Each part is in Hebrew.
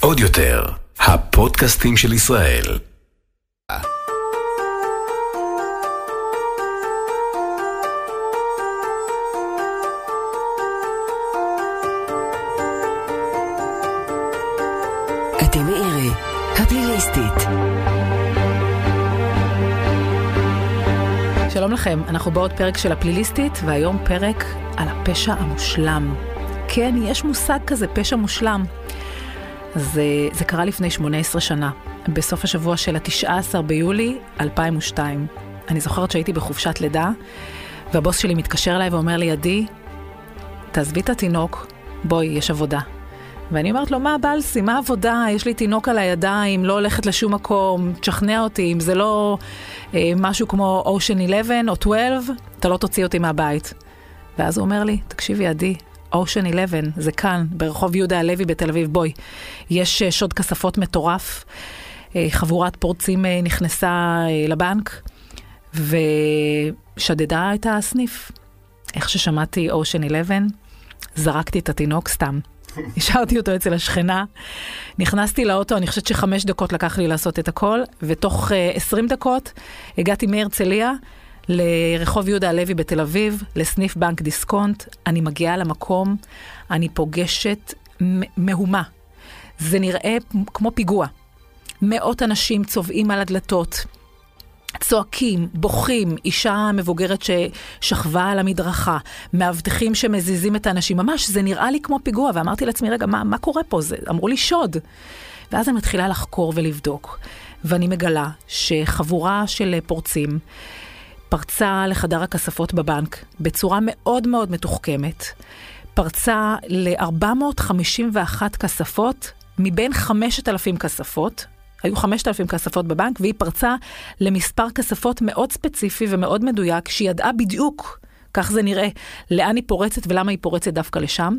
עוד יותר, הפודקאסטים של ישראל. אתם מאירי, הפליליסטית. שלום לכם, אנחנו בעוד פרק של הפליליסטית, והיום פרק על הפשע המושלם. כן, יש מושג כזה, פשע מושלם. זה, זה קרה לפני 18 שנה, בסוף השבוע של ה-19 ביולי 2002. אני זוכרת שהייתי בחופשת לידה, והבוס שלי מתקשר אליי ואומר לי, עדי, תעזבי את התינוק, בואי, יש עבודה. ואני אומרת לו, מה בלסי, מה עבודה? יש לי תינוק על הידיים, לא הולכת לשום מקום, תשכנע אותי, אם זה לא אה, משהו כמו אושן 11 או 12, אתה לא תוציא אותי מהבית. ואז הוא אומר לי, תקשיבי, עדי, אושן 11, זה כאן, ברחוב יהודה הלוי בתל אביב, בואי. יש אה, שוד כספות מטורף, אה, חבורת פורצים אה, נכנסה לבנק, ושדדה את הסניף. איך ששמעתי אושן 11, זרקתי את התינוק סתם. השארתי אותו אצל השכנה, נכנסתי לאוטו, אני חושבת שחמש דקות לקח לי לעשות את הכל, ותוך uh, 20 דקות הגעתי מהרצליה לרחוב יהודה הלוי בתל אביב, לסניף בנק דיסקונט, אני מגיעה למקום, אני פוגשת מהומה. זה נראה כמו פיגוע. מאות אנשים צובעים על הדלתות. צועקים, בוכים, אישה מבוגרת ששכבה על המדרכה, מאבטחים שמזיזים את האנשים, ממש זה נראה לי כמו פיגוע, ואמרתי לעצמי, רגע, מה, מה קורה פה? זה, אמרו לי שוד. ואז אני מתחילה לחקור ולבדוק, ואני מגלה שחבורה של פורצים פרצה לחדר הכספות בבנק בצורה מאוד מאוד מתוחכמת, פרצה ל-451 כספות מבין 5,000 כספות, היו 5,000 כספות בבנק, והיא פרצה למספר כספות מאוד ספציפי ומאוד מדויק, שהיא ידעה בדיוק, כך זה נראה, לאן היא פורצת ולמה היא פורצת דווקא לשם.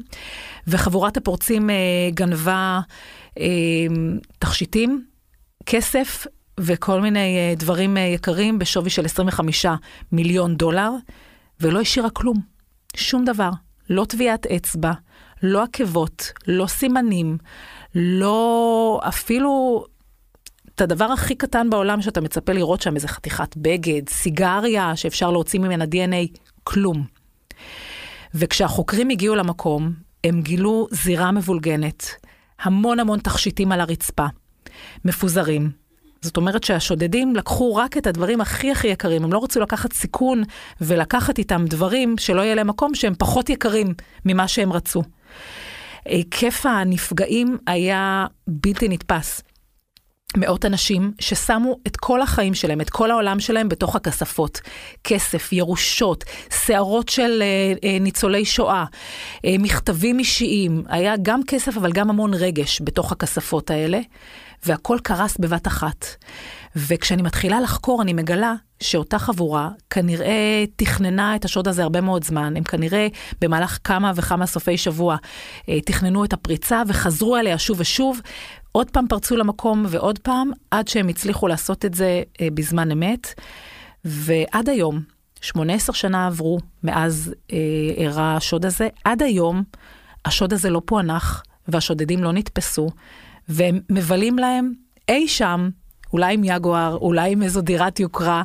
וחבורת הפורצים אה, גנבה אה, תכשיטים, כסף וכל מיני אה, דברים אה, יקרים בשווי של 25 מיליון דולר, ולא השאירה כלום, שום דבר. לא טביעת אצבע, לא עקבות, לא סימנים, לא אפילו את הדבר הכי קטן בעולם שאתה מצפה לראות שם, איזה חתיכת בגד, סיגריה שאפשר להוציא ממנה DNA, כלום. וכשהחוקרים הגיעו למקום, הם גילו זירה מבולגנת, המון המון תכשיטים על הרצפה, מפוזרים. זאת אומרת שהשודדים לקחו רק את הדברים הכי הכי יקרים, הם לא רצו לקחת סיכון ולקחת איתם דברים שלא יהיה להם מקום שהם פחות יקרים ממה שהם רצו. היקף הנפגעים היה בלתי נתפס. מאות אנשים ששמו את כל החיים שלהם, את כל העולם שלהם בתוך הכספות. כסף, ירושות, שערות של אה, אה, ניצולי שואה, אה, מכתבים אישיים, היה גם כסף אבל גם המון רגש בתוך הכספות האלה, והכל קרס בבת אחת. וכשאני מתחילה לחקור, אני מגלה שאותה חבורה כנראה תכננה את השוד הזה הרבה מאוד זמן. הם כנראה במהלך כמה וכמה סופי שבוע אה, תכננו את הפריצה וחזרו עליה שוב ושוב. עוד פעם פרצו למקום ועוד פעם, עד שהם הצליחו לעשות את זה אה, בזמן אמת. ועד היום, 18 שנה עברו מאז אה, אירע השוד הזה, עד היום השוד הזה לא פוענח והשודדים לא נתפסו, והם מבלים להם אי שם אולי עם יגואר, אולי עם איזו דירת יוקרה,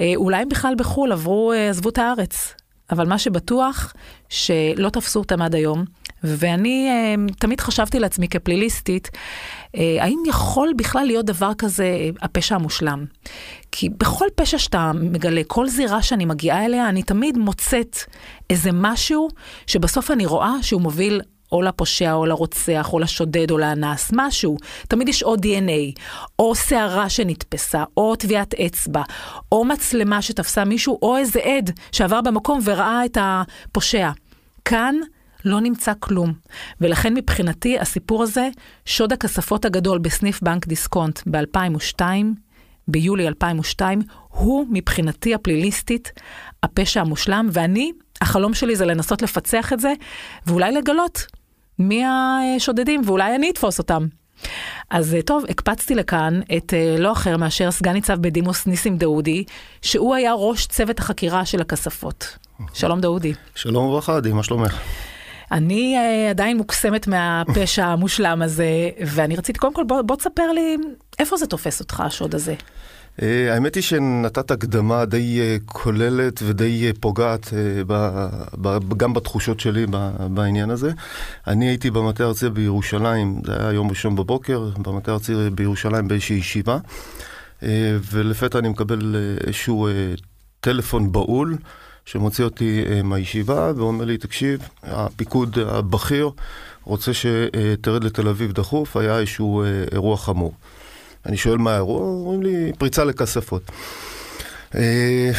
אה, אולי הם בכלל בחו"ל, עברו, אה, עזבו את הארץ. אבל מה שבטוח, שלא תפסו אותם עד היום. ואני אה, תמיד חשבתי לעצמי כפליליסטית, האם יכול בכלל להיות דבר כזה הפשע המושלם? כי בכל פשע שאתה מגלה, כל זירה שאני מגיעה אליה, אני תמיד מוצאת איזה משהו שבסוף אני רואה שהוא מוביל או לפושע, או לרוצח, או לשודד, או לאנס, משהו. תמיד יש או DNA, או שערה שנתפסה, או טביעת אצבע, או מצלמה שתפסה מישהו, או איזה עד שעבר במקום וראה את הפושע. כאן לא נמצא כלום. ולכן מבחינתי הסיפור הזה, שוד הכספות הגדול בסניף בנק דיסקונט ב-2002, ביולי 2002, הוא מבחינתי הפליליסטית הפשע המושלם, ואני, החלום שלי זה לנסות לפצח את זה, ואולי לגלות מי השודדים, ואולי אני אתפוס אותם. אז אה, טוב, הקפצתי לכאן את אה, לא אחר מאשר סגן ניצב בדימוס ניסים דאודי, שהוא היה ראש צוות החקירה של הכספות. שלום דאודי. שלום וברכה, עדי, מה שלומך? אני uh, עדיין מוקסמת מהפשע המושלם הזה, ואני רציתי, קודם כל, בוא, בוא תספר לי, איפה זה תופס אותך, השוד הזה? Uh, האמת היא שנתת הקדמה די uh, כוללת ודי uh, פוגעת גם בתחושות שלי בעניין הזה. אני הייתי במטה הארצי בירושלים, זה היה יום ראשון בבוקר, במטה הארצי בירושלים באיזושהי ישיבה, ולפתע אני מקבל איזשהו טלפון בהול. שמוציא אותי מהישיבה ואומר לי, תקשיב, הפיקוד הבכיר רוצה שתרד לתל אביב דחוף, היה איזשהו אירוע חמור. אני שואל מה האירוע, אומרים לי, פריצה לכספות. אה,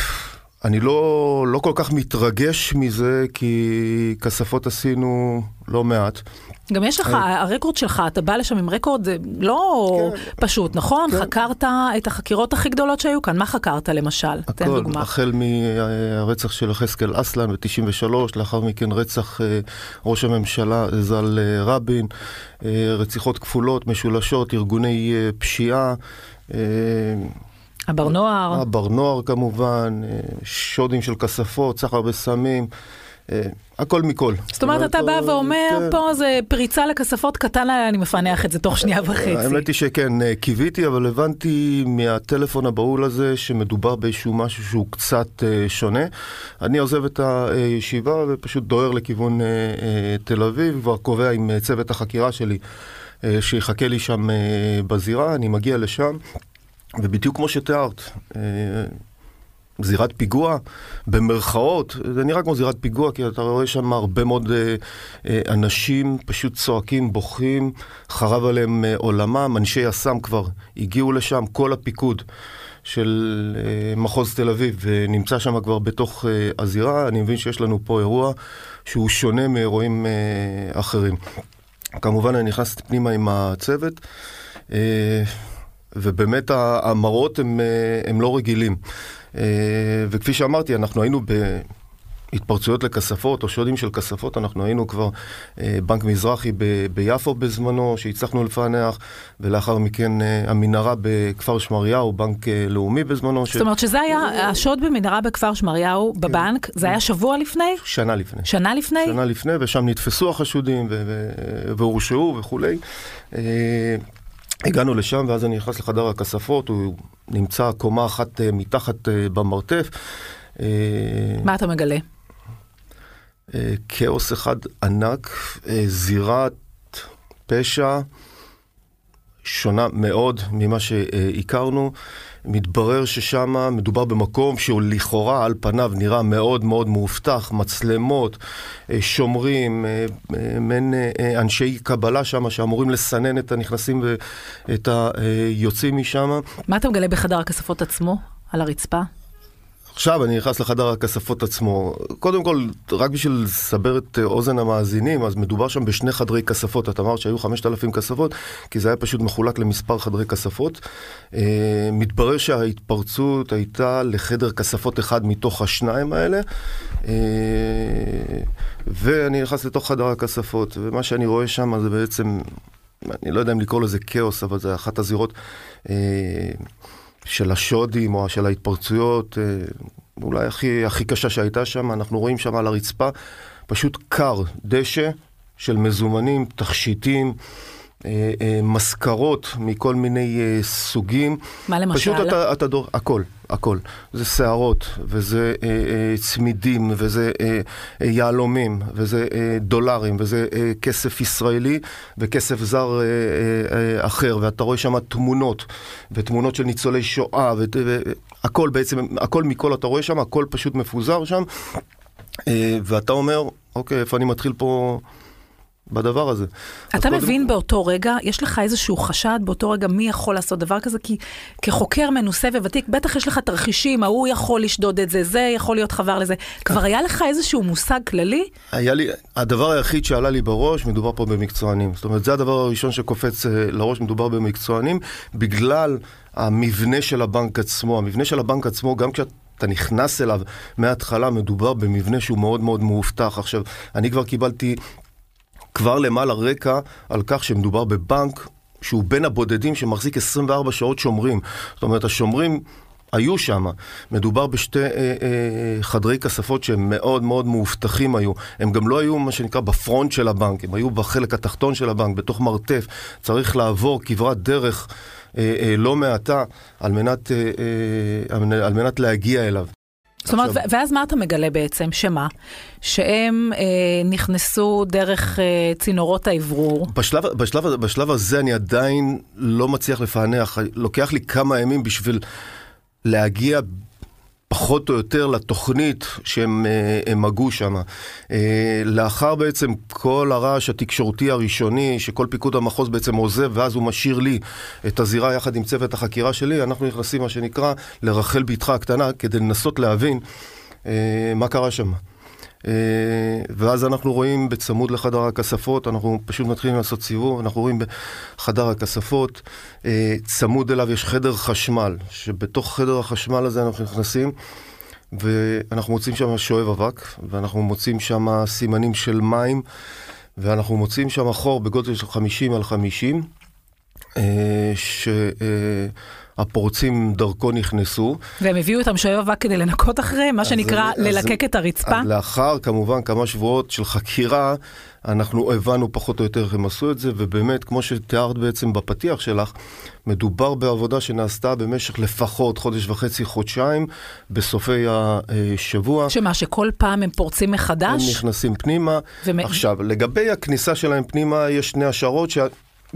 אני לא, לא כל כך מתרגש מזה, כי כספות עשינו לא מעט. גם יש לך, אה. הרקורד שלך, אתה בא לשם עם רקורד לא כן. פשוט, נכון? כן. חקרת את החקירות הכי גדולות שהיו כאן. מה חקרת למשל? תן דוגמה. החל מהרצח של יחזקאל אסלן ב-93, לאחר מכן רצח אה, ראש הממשלה ז"ל אה, רבין, רציחות כפולות, משולשות, ארגוני פשיעה. הבר נוער. הבר נוער כמובן, שודים של כספות, סחר בסמים. אה, הכל מכל. זאת אומרת, אתה בא ואומר, כן. פה זה פריצה לכספות קטן, אני מפענח את זה תוך שנייה וחצי. האמת היא שכן, אה, קיוויתי, אבל הבנתי מהטלפון הבהול הזה שמדובר באיזשהו משהו שהוא קצת אה, שונה. אני עוזב את הישיבה ופשוט דוהר לכיוון תל אביב, כבר קובע עם צוות החקירה שלי שיחכה לי שם בזירה, אני מגיע לשם. ובדיוק כמו שתיארת, זירת פיגוע, במרכאות, זה נראה כמו זירת פיגוע, כי אתה רואה שם הרבה מאוד אה, אה, אנשים פשוט צועקים, בוכים, חרב עליהם אה, עולמם, אנשי יס"מ כבר הגיעו לשם, כל הפיקוד של אה, מחוז תל אביב אה, נמצא שם כבר בתוך אה, הזירה, אני מבין שיש לנו פה אירוע שהוא שונה מאירועים אה, אחרים. כמובן אני נכנסתי פנימה עם הצוות. אה, ובאמת המראות הם, אה, הם לא רגילים. אה, וכפי שאמרתי, אנחנו היינו בהתפרצויות לכספות או שודים של כספות, אנחנו היינו כבר אה, בנק מזרחי ב- ביפו בזמנו, שהצלחנו לפענח, ולאחר מכן אה, המנהרה בכפר שמריהו, בנק לאומי בזמנו. זאת אומרת שזה היה, השוד במנהרה בכפר שמריהו, כן. בבנק, זה היה שבוע לפני? שנה לפני. שנה לפני? שנה לפני, ושם נתפסו החשודים והורשעו וכולי. הגענו לשם, ואז אני נכנס לחדר הכספות, הוא נמצא קומה אחת אה, מתחת אה, במרתף. אה, מה אתה מגלה? כאוס אחד ענק, זירת פשע שונה מאוד ממה שהכרנו. מתברר ששם מדובר במקום שהוא לכאורה על פניו נראה מאוד מאוד מאובטח, מצלמות, אה, שומרים, אה, אה, מעין אנשי קבלה שם שאמורים לסנן את הנכנסים ואת היוצאים משם. מה אתה מגלה בחדר הכספות עצמו, על הרצפה? עכשיו אני נכנס לחדר הכספות עצמו. קודם כל, רק בשביל לסבר את אוזן המאזינים, אז מדובר שם בשני חדרי כספות. את אמרת שהיו 5,000 כספות, כי זה היה פשוט מחולק למספר חדרי כספות. אה, מתברר שההתפרצות הייתה לחדר כספות אחד מתוך השניים האלה. אה, ואני נכנס לתוך חדר הכספות, ומה שאני רואה שם זה בעצם, אני לא יודע אם לקרוא לזה כאוס, אבל זה אחת הזירות. אה, של השודים או של ההתפרצויות, אה, אולי הכי, הכי קשה שהייתה שם, אנחנו רואים שם על הרצפה פשוט קר, דשא של מזומנים, תכשיטים. אה, אה, משכרות מכל מיני סוגים. מה למשל? פשוט אתה, אתה דור, הכל, הכל. זה שערות, וזה צמידים, וזה יהלומים, וזה דולרים, וזה כסף ישראלי וכסף זר אחר, ואתה רואה שם תמונות, ותמונות של ניצולי שואה, והכל בעצם, הכל מכל אתה רואה שם, הכל פשוט מפוזר שם, ואתה אומר, אוקיי, איפה אני מתחיל פה... בדבר הזה. אתה מבין קודם... באותו רגע, יש לך איזשהו חשד באותו רגע מי יכול לעשות דבר כזה? כי כחוקר מנוסה וותיק, בטח יש לך תרחישים, ההוא יכול לשדוד את זה, זה יכול להיות חבר לזה. כבר היה לך איזשהו מושג כללי? היה לי, הדבר היחיד שעלה לי בראש, מדובר פה במקצוענים. זאת אומרת, זה הדבר הראשון שקופץ אה, לראש, מדובר במקצוענים, בגלל המבנה של הבנק עצמו. המבנה של הבנק עצמו, גם כשאת... אתה נכנס אליו מההתחלה, מדובר במבנה שהוא מאוד מאוד מאובטח. עכשיו, אני כבר קיבלתי כבר למעלה רקע על כך שמדובר בבנק שהוא בין הבודדים שמחזיק 24 שעות שומרים. זאת אומרת, השומרים היו שם. מדובר בשתי אה, אה, חדרי כספות שהם מאוד מאוד מאובטחים היו. הם גם לא היו מה שנקרא בפרונט של הבנק, הם היו בחלק התחתון של הבנק, בתוך מרתף. צריך לעבור כברת דרך אה, אה, לא מעטה על מנת, אה, אה, על מנת להגיע אליו. זאת אומרת, עכשיו... ואז מה אתה מגלה בעצם? שמה? שהם אה, נכנסו דרך אה, צינורות האוורור. בשלב, בשלב, בשלב הזה אני עדיין לא מצליח לפענח. לוקח לי כמה ימים בשביל להגיע פחות או יותר לתוכנית שהם אה, הגו שם. אה, לאחר בעצם כל הרעש התקשורתי הראשוני, שכל פיקוד המחוז בעצם עוזב, ואז הוא משאיר לי את הזירה יחד עם צוות החקירה שלי, אנחנו נכנסים, מה שנקרא, לרחל בתך הקטנה, כדי לנסות להבין אה, מה קרה שם. אה, ואז אנחנו רואים בצמוד לחדר הכספות, אנחנו פשוט מתחילים לעשות סיבוב, אנחנו רואים בחדר הכספות, אה, צמוד אליו יש חדר חשמל, שבתוך חדר החשמל הזה אנחנו נכנסים. ואנחנו מוצאים שם שואב אבק, ואנחנו מוצאים שם סימנים של מים, ואנחנו מוצאים שם חור בגודל של 50 על 50, אה, ש... הפורצים דרכו נכנסו. והם הביאו את המשאב אבק כדי לנקות אחריהם, מה שנקרא אז, ללקק אז, את הרצפה? אז לאחר כמובן כמה שבועות של חקירה, אנחנו הבנו פחות או יותר איך הם עשו את זה, ובאמת, כמו שתיארת בעצם בפתיח שלך, מדובר בעבודה שנעשתה במשך לפחות חודש וחצי, חודשיים, בסופי השבוע. שמה, שכל פעם הם פורצים מחדש? הם נכנסים פנימה. ומ... עכשיו, לגבי הכניסה שלהם פנימה, יש שני השערות ש...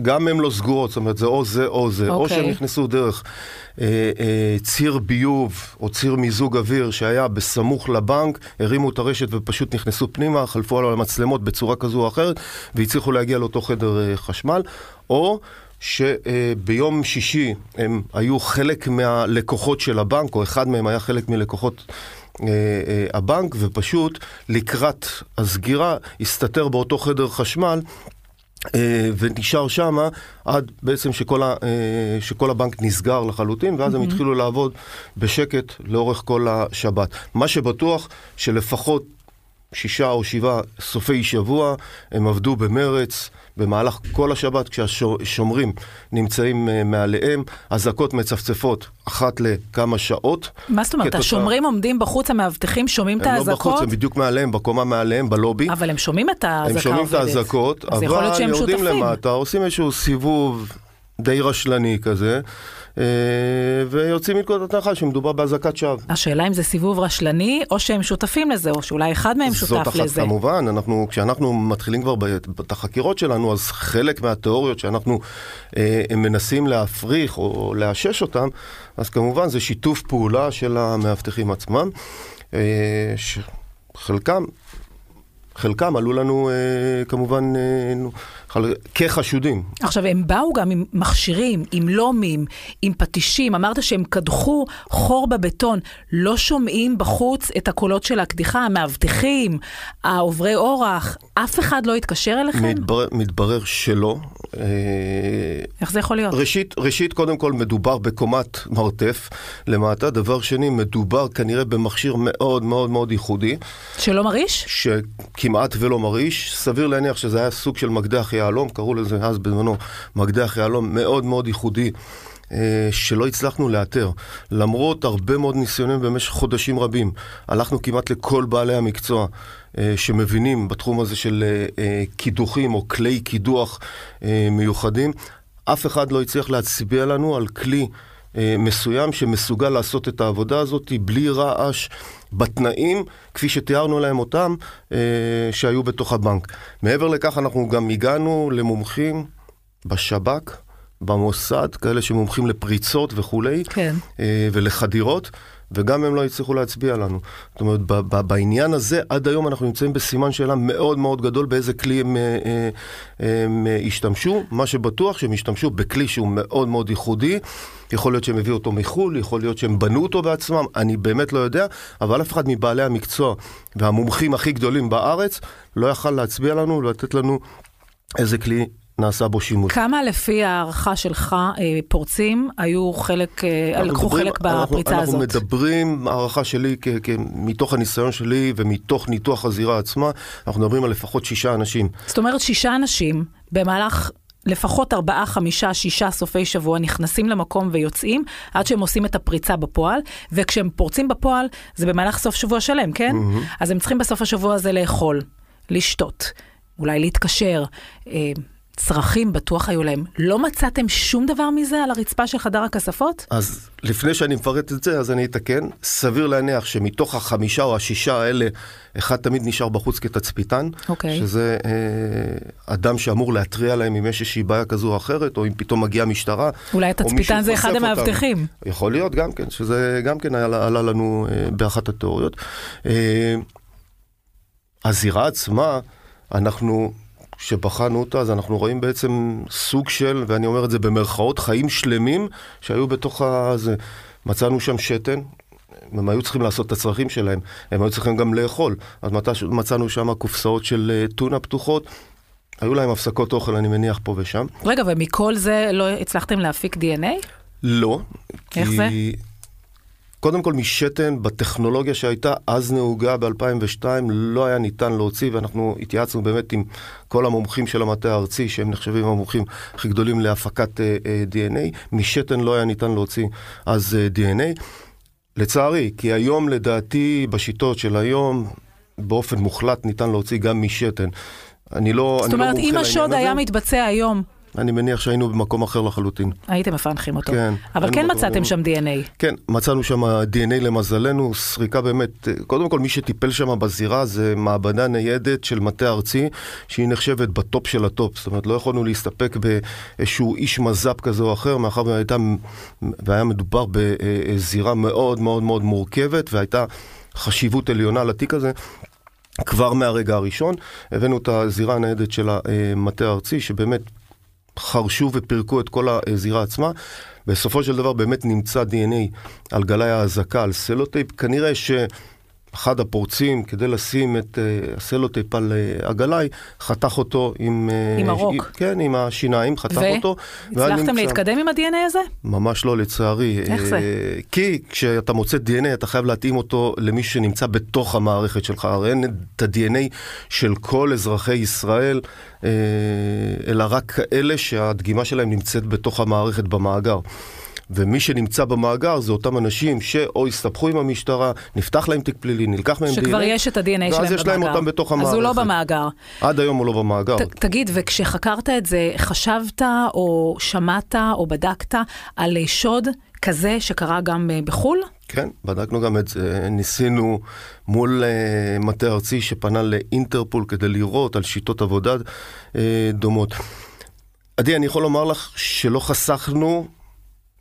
גם הן לא סגורות, זאת אומרת, זה או זה או זה, okay. או אוקיי. שהם נכנסו דרך אה, אה, ציר ביוב או ציר מיזוג אוויר שהיה בסמוך לבנק, הרימו את הרשת ופשוט נכנסו פנימה, חלפו על המצלמות בצורה כזו או אחרת, והצליחו להגיע לאותו חדר אה, חשמל, או... שביום אה, שישי הם היו חלק מהלקוחות של הבנק, או אחד מהם היה חלק מלקוחות אה, אה, הבנק, ופשוט לקראת הסגירה הסתתר באותו חדר חשמל ונשאר שם עד בעצם שכל, ה, אה, שכל הבנק נסגר לחלוטין, ואז mm-hmm. הם התחילו לעבוד בשקט לאורך כל השבת. מה שבטוח שלפחות שישה או שבעה סופי שבוע הם עבדו במרץ. במהלך כל השבת כשהשומרים נמצאים uh, מעליהם, אזעקות מצפצפות אחת לכמה שעות. מה זאת אומרת? כתוצא... השומרים עומדים בחוץ, המאבטחים שומעים את האזעקות? הם לא בחוץ, הם בדיוק מעליהם, בקומה מעליהם, בלובי. אבל הם שומעים את האזעקה הם שומעים את האזעקות, אבל יורדים למטה, עושים איזשהו סיבוב די רשלני כזה. אה, ויוצאים מנקודת הנחה שמדובר באזעקת שווא. השאלה אם זה סיבוב רשלני, או שהם שותפים לזה, או שאולי אחד מהם שותף אחת, לזה. זאת אחת, כמובן, אנחנו, כשאנחנו מתחילים כבר את החקירות שלנו, אז חלק מהתיאוריות שאנחנו אה, מנסים להפריך או לאשש אותן, אז כמובן זה שיתוף פעולה של המאבטחים עצמם, אה, שחלקם חלקם עלו לנו אה, כמובן אה, כחשודים. עכשיו, הם באו גם עם מכשירים, עם לומים, עם פטישים, אמרת שהם קדחו חור בבטון. לא שומעים בחוץ את הקולות של הקדיחה, המאבטחים, העוברי אורח, אף אחד לא התקשר אליכם? מתברר, מתברר שלא. אה, איך זה יכול להיות? ראשית, ראשית, קודם כל מדובר בקומת מרתף למטה. דבר שני, מדובר כנראה במכשיר מאוד מאוד מאוד ייחודי. שלא מרעיש? שכמעט ולא מרעיש. סביר להניח שזה היה סוג של מקדח יהלום, קראו לזה אז בזמנו מקדח יהלום מאוד מאוד ייחודי. אה, שלא הצלחנו לאתר. למרות הרבה מאוד ניסיונים במשך חודשים רבים, הלכנו כמעט לכל בעלי המקצוע אה, שמבינים בתחום הזה של אה, קידוחים או כלי קידוח מיוחדים. אף אחד לא הצליח להצביע לנו על כלי מסוים שמסוגל לעשות את העבודה הזאת בלי רעש, בתנאים כפי שתיארנו להם אותם שהיו בתוך הבנק. מעבר לכך אנחנו גם הגענו למומחים בשב"כ. במוסד, כאלה שמומחים לפריצות וכולי, כן. אה, ולחדירות, וגם הם לא הצליחו להצביע לנו. זאת אומרת, בעניין הזה, עד היום אנחנו נמצאים בסימן שאלה מאוד מאוד גדול באיזה כלי הם, אה, אה, הם השתמשו. מה שבטוח שהם השתמשו בכלי שהוא מאוד מאוד ייחודי. יכול להיות שהם הביאו אותו מחו"ל, יכול להיות שהם בנו אותו בעצמם, אני באמת לא יודע, אבל אף אחד מבעלי המקצוע והמומחים הכי גדולים בארץ לא יכל להצביע לנו ולתת לנו איזה כלי נעשה בו שימוש. כמה לפי הערכה שלך אה, פורצים היו חלק, אה, לקחו מדברים, חלק בפריצה אנחנו, הזאת? אנחנו מדברים, הערכה שלי, כ, כ, מתוך הניסיון שלי ומתוך ניתוח הזירה עצמה, אנחנו מדברים על לפחות שישה אנשים. זאת אומרת שישה אנשים במהלך לפחות ארבעה, חמישה, שישה סופי שבוע נכנסים למקום ויוצאים, עד שהם עושים את הפריצה בפועל, וכשהם פורצים בפועל, זה במהלך סוף שבוע שלם, כן? Mm-hmm. אז הם צריכים בסוף השבוע הזה לאכול, לשתות, אולי להתקשר. אה, צרכים בטוח היו להם. לא מצאתם שום דבר מזה על הרצפה של חדר הכספות? אז לפני שאני מפרט את זה, אז אני אתקן. סביר להניח שמתוך החמישה או השישה האלה, אחד תמיד נשאר בחוץ כתצפיתן. אוקיי. שזה אה, אדם שאמור להתריע להם אם יש איזושהי בעיה כזו או אחרת, או אם פתאום מגיעה משטרה. אולי או התצפיתן זה אחד. המאבטחים. יכול להיות גם כן, שזה גם כן עלה, עלה לנו אה, באחת התיאוריות. אה, הזירה עצמה, אנחנו, כשבחנו אותה, אז אנחנו רואים בעצם סוג של, ואני אומר את זה במרכאות, חיים שלמים שהיו בתוך ה... זה. מצאנו שם שתן. הם היו צריכים לעשות את הצרכים שלהם, הם היו צריכים גם לאכול. אז מצא- מצאנו שם קופסאות של אה, טונה פתוחות, היו להם הפסקות אוכל, אני מניח, פה ושם. רגע, ומכל זה לא הצלחתם להפיק DNA? לא. איך כי... זה? קודם כל משתן, בטכנולוגיה שהייתה אז נהוגה ב-2002, לא היה ניתן להוציא, ואנחנו התייעצנו באמת עם כל המומחים של המטה הארצי, שהם נחשבים המומחים הכי גדולים להפקת uh, uh, DNA. משתן לא היה ניתן להוציא אז uh, DNA. לצערי, כי היום לדעתי, בשיטות של היום, באופן מוחלט ניתן להוציא גם משתן. אני לא, זאת אני לא אומרת, מומחה אם השוד היה. מתבצע היום, אני מניח שהיינו במקום אחר לחלוטין. הייתם מפענחים אותו. כן. אבל כן מצאתם שם DNA. כן, מצאנו שם DNA למזלנו, סריקה באמת, קודם כל מי שטיפל שם בזירה זה מעבדה ניידת של מטה ארצי, שהיא נחשבת ב top של ה top, זאת אומרת לא יכולנו להסתפק באיזשהו איש מז"פ כזה או אחר, מאחר והייתה, והיה מדובר בזירה מאוד מאוד מאוד מורכבת, והייתה חשיבות עליונה לתיק הזה. כבר מהרגע הראשון, הבאנו את הזירה הניידת של המטה הארצי, שבאמת חרשו ופירקו את כל הזירה עצמה. בסופו של דבר באמת נמצא DNA על גלאי האזעקה, על סלוטייפ. כנראה שאחד הפורצים, כדי לשים את אה, הסלוטייפ על אה, הגלאי, חתך אותו עם... אה, עם הרוק. כן, עם השיניים, חתך אותו. ואז והצלחתם להתקדם עם ה-DNA הזה? ממש לא, לצערי. איך זה? אה, כי כשאתה מוצא DNA, אתה חייב להתאים אותו למי שנמצא בתוך המערכת שלך. הרי אין את ה-DNA של כל אזרחי ישראל, אה, אלא רק כאלה שהדגימה שלהם נמצאת בתוך המערכת במאגר. ומי שנמצא במאגר זה אותם אנשים שאו הסתבכו עם המשטרה, נפתח להם תיק פלילי, נלקח מהם DNA. שכבר יש את ה-DNA שלהם במאגר. ואז יש להם אותם בתוך המערכת. אז הוא לא במאגר. עד היום הוא לא במאגר. ת, תגיד, וכשחקרת את זה, חשבת או שמעת או בדקת על שוד כזה שקרה גם אה, בחו"ל? כן, בדקנו גם את זה, ניסינו מול uh, מטה ארצי שפנה לאינטרפול כדי לראות על שיטות עבודה uh, דומות. עדי, אני יכול לומר לך שלא חסכנו,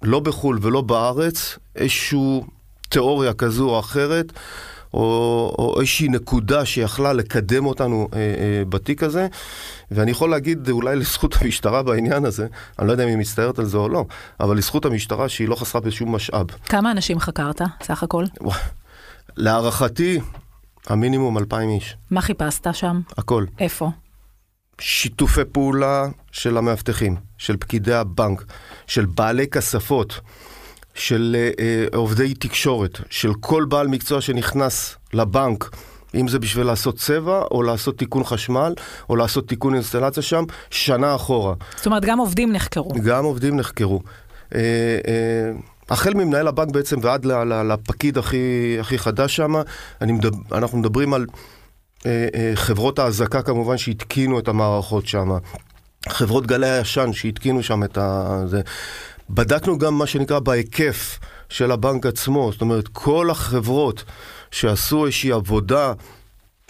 לא בחו"ל ולא בארץ, איזושהי תיאוריה כזו או אחרת, או, או איזושהי נקודה שיכלה לקדם אותנו אה, אה, בתיק הזה. ואני יכול להגיד אולי לזכות המשטרה בעניין הזה, אני לא יודע אם היא מצטערת על זה או לא, אבל לזכות המשטרה שהיא לא חסרה בשום משאב. כמה אנשים חקרת, סך הכל? להערכתי, המינימום 2,000 איש, מה חיפשת שם? הכל. איפה? שיתופי פעולה של המאבטחים, של פקידי הבנק, של בעלי כספות, של אה, אה, עובדי תקשורת, של כל בעל מקצוע שנכנס לבנק, אם זה בשביל לעשות צבע, או לעשות תיקון חשמל, או לעשות תיקון אינסטלציה שם, שנה אחורה. זאת אומרת, גם עובדים נחקרו. גם עובדים נחקרו. אה, אה, החל ממנהל הבנק בעצם ועד לפקיד הכי, הכי חדש שם, מדבר, אנחנו מדברים על חברות האזעקה כמובן שהתקינו את המערכות שם, חברות גלי הישן שהתקינו שם את ה... זה. בדקנו גם מה שנקרא בהיקף של הבנק עצמו, זאת אומרת כל החברות שעשו איזושהי עבודה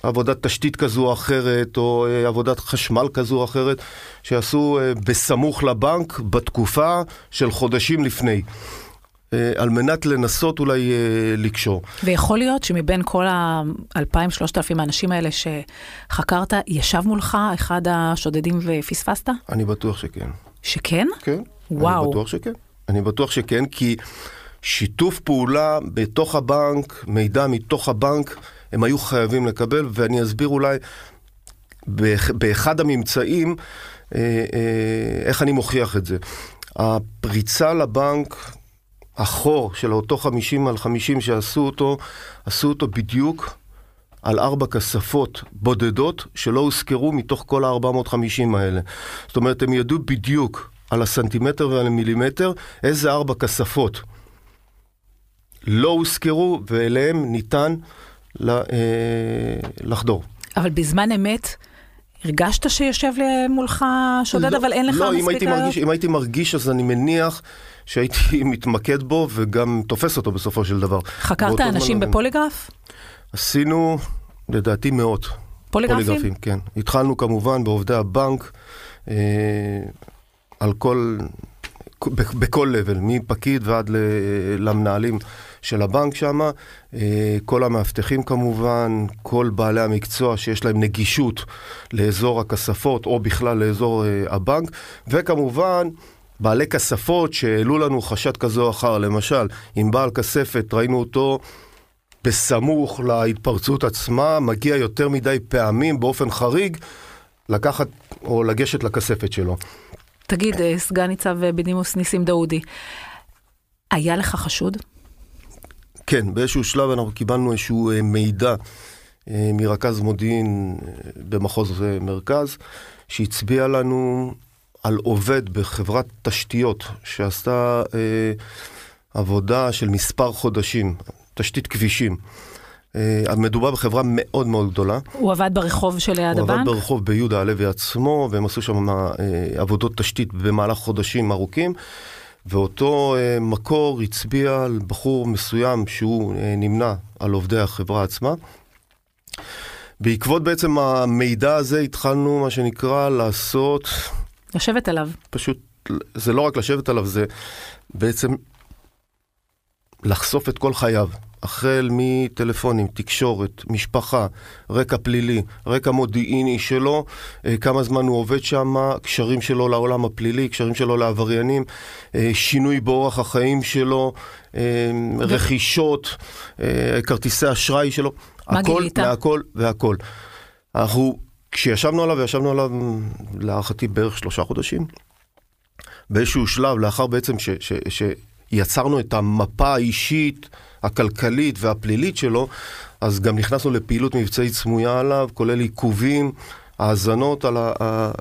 עבודת תשתית כזו או אחרת, או אה, עבודת חשמל כזו או אחרת, שעשו אה, בסמוך לבנק בתקופה של חודשים לפני. אה, על מנת לנסות אולי אה, לקשור. ויכול להיות שמבין כל ה-2,000-3,000 האנשים האלה שחקרת, ישב מולך אחד השודדים ופספסת? אני בטוח שכן. שכן? כן. וואו. אני בטוח שכן. אני בטוח שכן, כי שיתוף פעולה בתוך הבנק, מידע מתוך הבנק, הם היו חייבים לקבל, ואני אסביר אולי באח- באחד הממצאים אה, איך אני מוכיח את זה. הפריצה לבנק, החור של אותו 50 על 50 שעשו אותו, עשו אותו בדיוק על ארבע כספות בודדות שלא הוזכרו מתוך כל ה-450 האלה. זאת אומרת, הם ידעו בדיוק על הסנטימטר ועל המילימטר איזה ארבע כספות לא הוזכרו ואליהם ניתן לה, אה, לחדור. אבל בזמן אמת, הרגשת שיושב מולך שודד, לא, אבל אין לך לא, מספיק הייתי, ראיות? מרגיש, אם הייתי מרגיש, אז אני מניח שהייתי מתמקד בו וגם תופס אותו בסופו של דבר. חקרת אנשים זמן- בפוליגרף? עשינו, לדעתי, מאות. פוליגרפים? כן. התחלנו כמובן בעובדי הבנק, אה, על כל, בכל לבל, מפקיד ועד למנהלים של הבנק שם, אה, כל המאבטחים כמובן, כל בעלי המקצוע שיש להם נגישות לאזור הכספות או בכלל לאזור אה, הבנק, וכמובן בעלי כספות שהעלו לנו חשד כזה או אחר, למשל, אם בעל כספת ראינו אותו בסמוך להתפרצות עצמה, מגיע יותר מדי פעמים באופן חריג לקחת או לגשת לכספת שלו. תגיד, אה, סגן ניצב בדימוס ניסים דאודי, היה לך חשוד? כן, באיזשהו שלב אנחנו קיבלנו איזשהו אה, מידע אה, מרכז מודיעין אה, במחוז מרכז, שהצביע לנו על עובד בחברת תשתיות שעשתה אה, עבודה של מספר חודשים, תשתית כבישים. אה, מדובר בחברה מאוד מאוד גדולה. הוא עבד ברחוב שליד הוא עבד הבנק? ברחוב ביהודה הלוי עצמו, והם עשו שם אה, עבודות תשתית במהלך חודשים ארוכים. ואותו אה, מקור הצביע על בחור מסוים שהוא אה, נמנה על עובדי החברה עצמה. בעקבות בעצם המידע הזה התחלנו, מה שנקרא, לעשות, לשבת עליו. פשוט, זה לא רק לשבת עליו, זה בעצם לחשוף את כל חייו. החל מטלפונים, תקשורת, משפחה, רקע פלילי, רקע מודיעיני שלו, אה, כמה זמן הוא עובד שם, קשרים שלו לעולם הפלילי, קשרים שלו לעבריינים, אה, שינוי באורח החיים שלו, אה, רכישות, כרטיסי אשראי שלו, הכל? מהכל והכל. אנחנו, כשישבנו עליו, וישבנו עליו להערכתי בערך שלושה חודשים, באיזשהו שלב, לאחר בעצם ש, ש, שיצרנו את המפה האישית, הכלכלית והפלילית שלו, אז גם נכנסנו לפעילות מבצעית סמויה עליו, כולל עיכובים, האזנות על,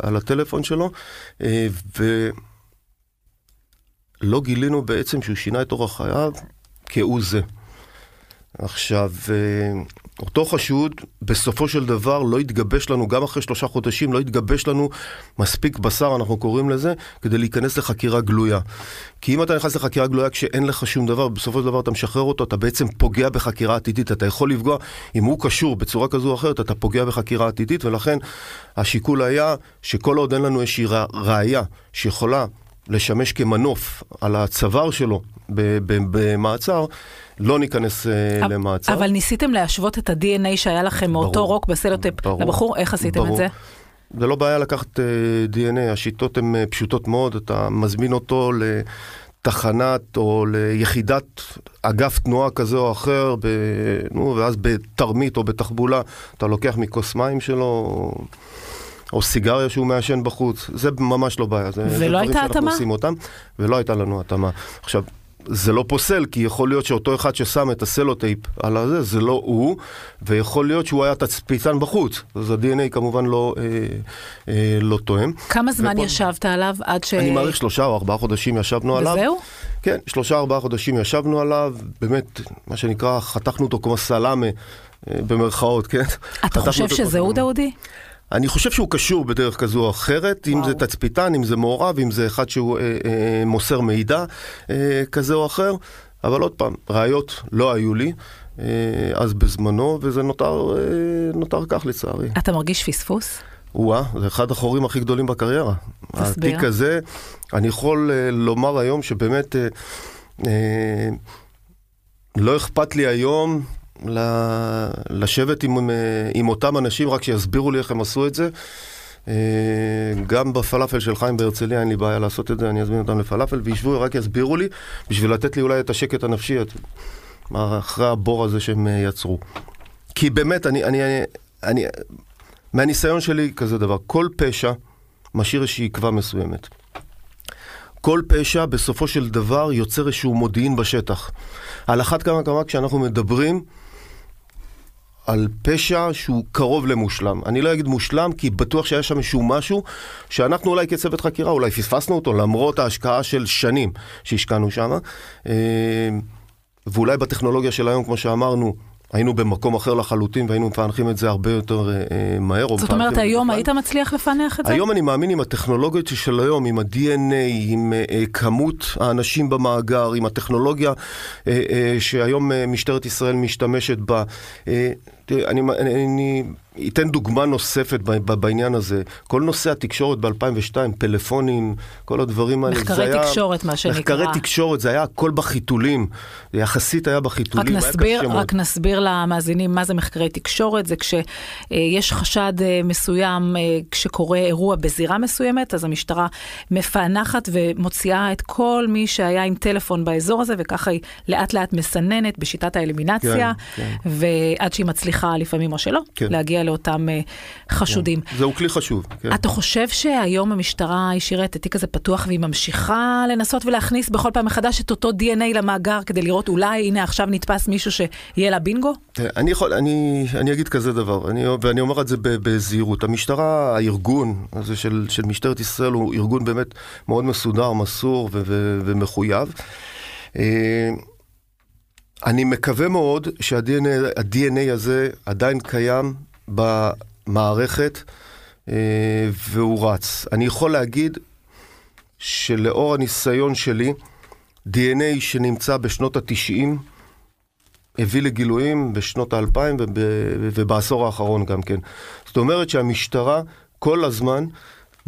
על הטלפון שלו, אה, ולא גילינו בעצם שהוא שינה את אורח חייו כהוא זה. עכשיו, אה, אותו חשוד, בסופו של דבר לא התגבש לנו, גם אחרי שלושה חודשים, לא התגבש לנו מספיק בשר, אנחנו קוראים לזה, כדי להיכנס לחקירה גלויה. כי אם אתה נכנס לחקירה גלויה כשאין לך שום דבר, בסופו של דבר אתה משחרר אותו, אתה בעצם פוגע בחקירה עתידית. אתה יכול לפגוע, אם הוא קשור בצורה כזו או אחרת, אתה פוגע בחקירה עתידית, ולכן השיקול היה שכל עוד אין לנו איזושהי רא- ראייה שיכולה לשמש כמנוף על הצוואר שלו במעצר, לא ניכנס אה, אבל- למעצר. אבל ניסיתם להשוות את ה-DNA שהיה לכם מאותו. רוק בסלוטפ ברור. לבחור? איך עשיתם את. זה? זה לא בעיה לקחת uh, DNA, השיטות הן אה, פשוטות מאוד, אתה מזמין אותו לתחנת או ליחידת אגף תנועה כזה או אחר, ב, נו, ואז בתרמית או בתחבולה אתה לוקח מכוס מים שלו, או, או סיגריה שהוא מעשן בחוץ, זה ממש לא בעיה. זה, זה ולא דברים הייתה התאמה? ולא הייתה לנו התאמה. עכשיו, זה לא פוסל, כי יכול להיות שאותו אחד ששם את הסלוטייפ על הזה, זה לא הוא, ויכול להיות שהוא היה תצפיתן בחוץ. אז ה-DNA כמובן לא, אה, אה, לא תואם. כמה זמן ופה- ישבת עליו עד ש... אני מעריך שלושה או ארבעה חודשים ישבנו עליו. וזהו? כן, שלושה ארבעה חודשים ישבנו עליו, באמת, מה שנקרא, חתכנו אותו כמו סלאמה, אה, במרכאות, כן? אתה חושב שזה הוא. דאודי? אני חושב שהוא קשור בדרך כזו או אחרת, אם וואו. זה תצפיתן, אם זה מעורב, אם זה אחד שהוא אה, אה, מוסר מידע אה, כזה או אחר, אבל עוד פעם, ראיות לא היו לי אה, אז בזמנו, וזה נותר, אה, נותר כך לצערי. אתה מרגיש פספוס? וואה, זה אחד החורים הכי גדולים בקריירה. תסביר. התיק הזה, אני יכול אה, לומר היום שבאמת אה, אה, לא אכפת לי היום לשבת עם, אה, עם אותם אנשים, רק שיסבירו לי איך הם עשו את זה. אה, גם בפלאפל של חיים בהרצליה אין לי בעיה לעשות את זה, אני אזמין אותם לפלאפל וישבו, רק יסבירו לי, בשביל לתת לי אולי את השקט הנפשי את- אחרי הבור הזה שהם אה, יצרו. כי באמת, אני, אני, אני, אני, מהניסיון שלי כזה דבר, כל פשע משאיר איזושהי עקבה מסוימת. כל פשע בסופו של דבר יוצר איזשהו מודיעין בשטח. על אחת כמה וכמה כשאנחנו מדברים על פשע שהוא קרוב למושלם. אני לא אגיד מושלם, כי בטוח שהיה שם איזשהו משהו שאנחנו אולי כצוות חקירה, אולי פספסנו אותו, למרות ההשקעה של שנים שהשקענו שם. אה, ואולי בטכנולוגיה של היום, כמו שאמרנו, היינו במקום אחר לחלוטין והיינו מפענחים את זה הרבה יותר אה, מהר. זאת אומרת, היום. היית מצליח לפענח את זה? היום אני מאמין עם הטכנולוגיות של היום, עם ה-DNA, עם אה, אה, כמות האנשים במאגר, עם הטכנולוגיה אה, אה, שהיום אה, משטרת ישראל משתמשת בה. אה, אני, אני, אני אתן דוגמה נוספת בעניין הזה. כל נושא התקשורת ב-2002, פלאפונים, כל הדברים האלה, מחקרי תקשורת, מה שנקרא. מחקרי תקשורת, זה היה הכל בחיתולים. יחסית היה בחיתולים, רק נסביר, רק נסביר למאזינים מה זה מחקרי תקשורת, זה כשיש חשד אה, מסוים, אה, כשקורה אירוע בזירה מסוימת, אז המשטרה מפענחת ומוציאה את כל מי שהיה עם טלפון באזור הזה, וככה היא לאט לאט מסננת בשיטת האלימינציה, כן, כן. ועד שהיא מצליחה לפעמים או שלא, כן. להגיע לאותם uh, חשודים. כן. זהו כלי חשוב. כן. אתה חושב שהיום המשטרה השאירה את התיק הזה פתוח והיא ממשיכה לנסות ולהכניס בכל פעם מחדש את אותו DNA למאגר כדי לראות אולי הנה עכשיו נתפס מישהו שיהיה לה בינגו? אני יכול, אני, אני אגיד כזה דבר, אני, ואני אומר את זה בזהירות. המשטרה, הארגון הזה של, של משטרת ישראל הוא ארגון באמת מאוד מסודר, מסור ו, ו, ומחויב. אני מקווה מאוד שה-DNA הזה עדיין קיים במערכת אה, והוא רץ. אני יכול להגיד שלאור הניסיון שלי, DNA שנמצא בשנות התשעים הביא לגילויים בשנות האלפיים ובעשור האחרון גם כן. זאת אומרת שהמשטרה כל הזמן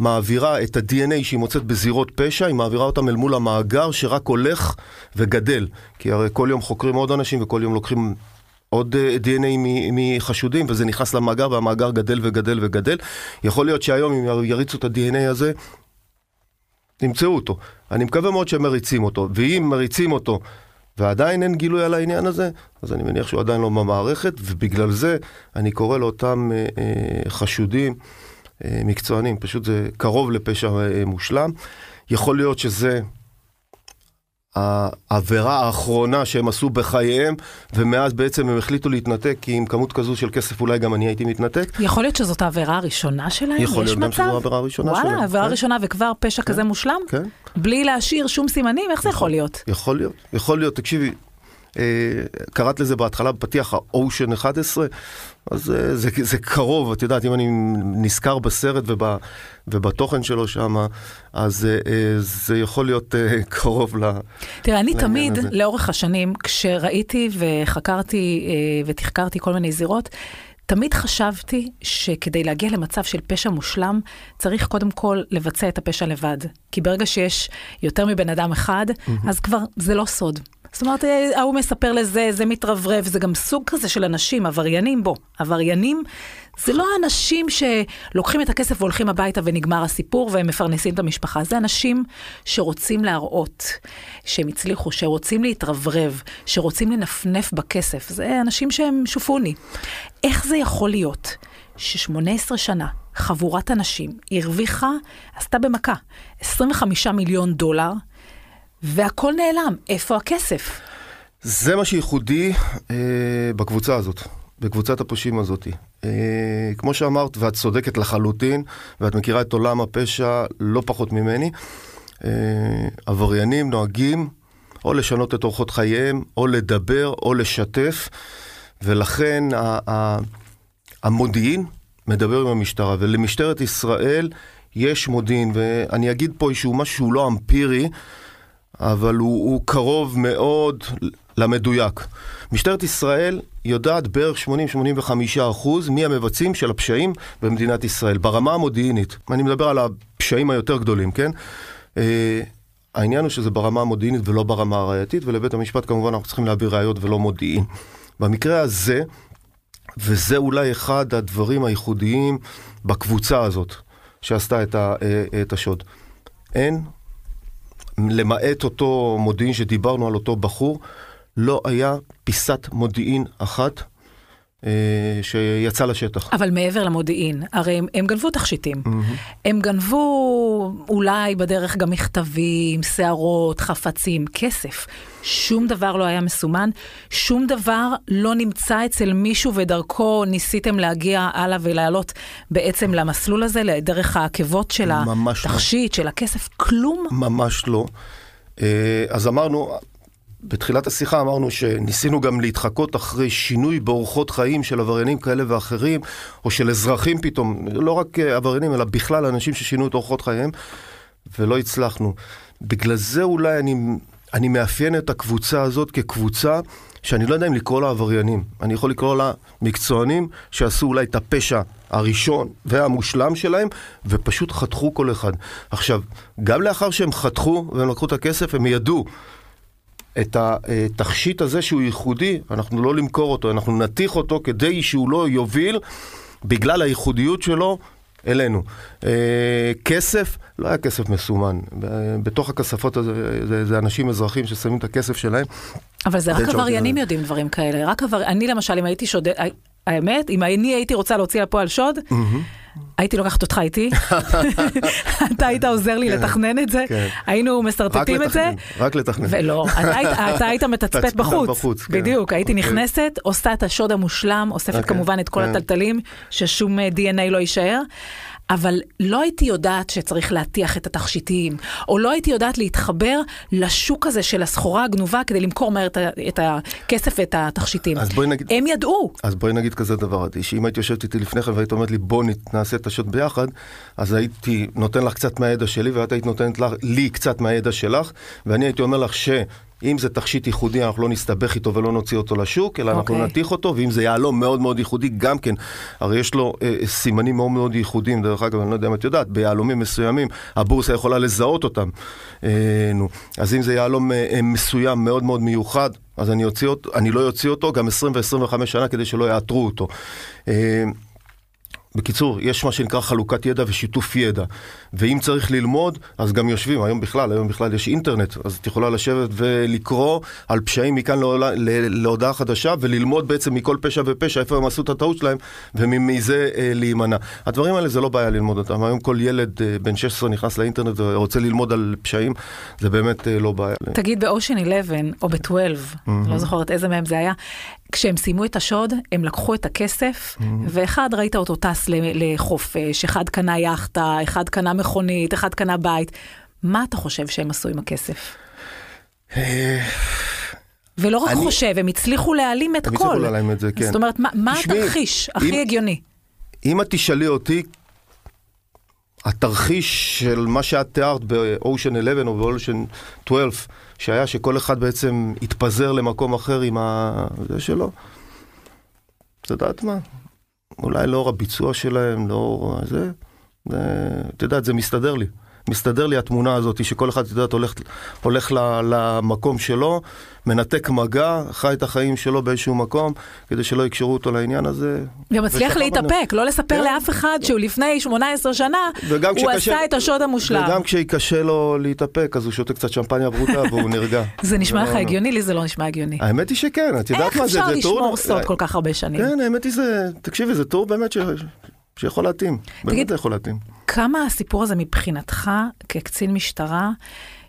מעבירה את ה-DNA שהיא מוצאת בזירות פשע, היא מעבירה אותם אל מול המאגר שרק הולך וגדל. כי הרי כל יום חוקרים עוד אנשים וכל יום לוקחים עוד אה, DNA מחשודים, וזה נכנס למאגר, והמאגר גדל וגדל וגדל. יכול להיות שהיום אם יריצו את ה-DNA הזה, תמצאו אותו. אני מקווה מאוד שהם מריצים אותו, ואם מריצים אותו ועדיין אין גילוי על העניין הזה, אז אני מניח שהוא עדיין לא במערכת, ובגלל זה אני קורא לאותם אה, אה, חשודים מקצוענים, פשוט זה קרוב לפשע אה, מושלם. יכול להיות שזה העבירה האחרונה שהם עשו בחייהם, ומאז בעצם הם החליטו להתנתק, כי עם כמות כזו של כסף אולי גם אני הייתי מתנתק. יכול להיות שזאת העבירה הראשונה שלהם? יכול להיות גם שזו העבירה הראשונה וואלה, שלהם. וואלה, עבירה כן. ראשונה וכבר פשע כן. כזה מושלם? כן. בלי להשאיר שום סימנים? איך זה יכול להיות? יכול להיות, יכול להיות, תקשיבי, אה, קראת לזה בהתחלה בפתיח ה-Ocean 11, אז זה, זה, זה קרוב, את יודעת, אם אני נזכר בסרט וב, ובתוכן שלו שם, אז אה, זה יכול להיות אה, קרוב ל... תראה, אני תמיד, הזה. לאורך השנים, כשראיתי וחקרתי ותחקרתי כל מיני זירות, תמיד חשבתי שכדי להגיע למצב של פשע מושלם, צריך קודם כל לבצע את הפשע לבד. כי ברגע שיש יותר מבן אדם אחד, mm-hmm. אז כבר זה לא סוד. זאת אומרת, אה, ההוא מספר לזה, זה מתרברב, זה גם סוג כזה של אנשים, עבריינים, בוא, עבריינים זה לא אנשים שלוקחים את הכסף והולכים הביתה ונגמר הסיפור והם מפרנסים את המשפחה, זה אנשים שרוצים להראות שהם הצליחו, שרוצים להתרברב, שרוצים לנפנף בכסף, זה אנשים שהם שופוני. איך זה יכול להיות ש-18 שנה חבורת אנשים הרוויחה, עשתה במכה, 25 מיליון דולר, והכל נעלם, איפה הכסף? זה מה שייחודי אה, בקבוצה הזאת, בקבוצת הפושעים הזאת. אה, כמו שאמרת, ואת צודקת לחלוטין, ואת מכירה את עולם הפשע לא פחות ממני, אה, עבריינים נוהגים או לשנות את אורחות חייהם, או לדבר, או לשתף, ולכן ה- ה- המודיעין מדבר עם המשטרה, ולמשטרת ישראל יש מודיעין, ואני אגיד פה איזשהו משהו שהוא לא אמפירי, אבל הוא, הוא קרוב מאוד למדויק. משטרת ישראל יודעת בערך 80-85% מי המבצעים של הפשעים במדינת ישראל, ברמה המודיעינית. אני מדבר על הפשעים היותר גדולים, כן? Uh, העניין הוא שזה ברמה המודיעינית ולא ברמה הראייתית, ולבית המשפט כמובן אנחנו צריכים להביא ראיות ולא מודיעין. במקרה הזה, וזה אולי אחד הדברים הייחודיים בקבוצה הזאת שעשתה את, ה, אה, את השוד. אין למעט אותו מודיעין שדיברנו על אותו בחור, לא היה פיסת מודיעין אחת שיצא לשטח. אבל מעבר למודיעין, הרי הם, הם גנבו תכשיטים. Mm-hmm. הם גנבו אולי בדרך גם מכתבים, שערות, חפצים, כסף. שום דבר לא היה מסומן, שום דבר לא נמצא אצל מישהו ודרכו ניסיתם להגיע הלאה ולעלות בעצם למסלול הזה, דרך העקבות של התכשיט, לא. של הכסף, כלום? ממש לא. אה, אז אמרנו, בתחילת השיחה אמרנו שניסינו גם להתחקות אחרי שינוי באורחות חיים של עבריינים כאלה ואחרים, או של אזרחים פתאום, לא רק אה, עבריינים, אלא בכלל אנשים ששינו את אורחות חייהם, ולא הצלחנו. בגלל זה אולי אני, אני מאפיין את הקבוצה הזאת כקבוצה שאני לא יודע אם לקרוא לה עבריינים. אני יכול לקרוא לה מקצוענים שעשו אולי את הפשע הראשון והמושלם שלהם, ופשוט חתכו כל אחד. עכשיו, גם לאחר שהם חתכו והם לקחו את הכסף, הם ידעו את התכשיט הזה שהוא ייחודי, אנחנו לא למכור אותו, אנחנו נתיך אותו כדי שהוא לא יוביל, בגלל הייחודיות שלו, אלינו. אה, כסף, לא היה כסף מסומן. בתוך הכספות הזה, זה, זה אנשים אזרחים ששמים את הכסף שלהם. אבל זה רק עבריינים יודעים דברים כאלה. רק עבר... אני למשל, אם הייתי שודד... האמת, אם אני הייתי רוצה להוציא לפועל שוד, mm-hmm. הייתי לוקחת אותך איתי, אתה היית עוזר לי כן, לתכנן את זה, כן. היינו משרטטים את זה. רק לתכנן. ולא, אתה היית מתצפת בחוץ. כן. בדיוק, הייתי אוקיי. נכנסת, עושה את השוד המושלם, אוספת אוקיי, כמובן את כל הטלטלים, ששום DNA לא יישאר. אבל לא הייתי יודעת שצריך להטיח את התכשיטים, או לא הייתי יודעת להתחבר לשוק הזה של הסחורה הגנובה כדי למכור מהר את הכסף ואת התכשיטים. אז בואי נגיד... הם ידעו. אז בואי נגיד כזה דבר, עדי, שאם היית יושבת איתי לפני כן והיית אומרת לי בוא נעשה את השוט ביחד, אז הייתי נותן לך קצת מהידע שלי ואת היית נותנת לך, לי קצת מהידע שלך, ואני הייתי אומר לך ש... אם זה תכשיט ייחודי, אנחנו לא נסתבך איתו ולא נוציא אותו לשוק, אלא okay. אנחנו אוקיי. נתיך אותו, ואם זה יהלום מאוד מאוד ייחודי, גם כן, הרי יש לו אה, סימנים מאוד מאוד ייחודיים, דרך אגב, אני לא יודע אם את יודעת, ביהלומים מסוימים, הבורסה יכולה לזהות אותם. אה, נו. אז אם זה יהלום אה, אה מסוים מאוד מאוד מיוחד, אז אני, אותו, אני לא אוציא אותו גם 20 ו-25 שנה כדי שלא יאתרו אותו. אה, בקיצור, יש מה שנקרא חלוקת ידע ושיתוף ידע. ואם צריך ללמוד, אז גם יושבים, היום בכלל, היום בכלל יש אינטרנט, אז את יכולה לשבת ולקרוא על פשעים מכאן להודעה חדשה, וללמוד בעצם מכל פשע ופשע, איפה הם עשו את הטעות שלהם, ומזה אה, להימנע. הדברים האלה זה לא בעיה ללמוד אותם. היום כל ילד אה, בן 16 נכנס לאינטרנט ורוצה ללמוד על פשעים, זה באמת אה, לא בעיה. תגיד, באושן 11 או ב-12, mm-hmm. לא זוכרת איזה מהם זה היה, כשהם סיימו את השוד, הם לקחו את הכסף, mm-hmm. ואחד ראית אותו טס לחופש, אחד קנה יאכטה, אחד קנה מכונית, אחד קנה בית. מה אתה חושב שהם עשו עם הכסף? ולא רק אני... חושב, הם הצליחו להעלים את הכל. הם הצליחו להעלים את זה, כן. זאת אומרת, מה, מה התרחיש הכי אם, הגיוני? אם את תשאלי אותי, התרחיש של מה שאת תיארת ב-Ocean 11 או ב-Ocean 12, שהיה שכל אחד בעצם התפזר למקום אחר עם ה... זה שלו. את יודעת מה? אולי לאור הביצוע שלהם, לאור זה, את יודעת, זה מסתדר לי. מסתדר לי התמונה הזאת שכל אחד, את יודעת, הולך, הולך למקום שלו, מנתק מגע, חי את החיים שלו באיזשהו מקום, כדי שלא יקשרו אותו לעניין הזה. ומצליח להתאפק, לא לספר כן. לאף אחד שהוא לפני 18 שנה, הוא עשה את השוד המושלם. וגם כשיקשה לו להתאפק, אז הוא שותה קצת שמפניה ברוטה והוא נרגע. זה נשמע לך הגיוני? לי זה לא נשמע הגיוני. האמת היא שכן, את יודעת מה זה, איך אפשר לשמור סוד כל כך הרבה שנים? כן, האמת היא זה, תקשיבי, זה טור באמת שיכול להתאים, באמת זה יכול להתאים. כמה הסיפור הזה מבחינתך, כקצין משטרה,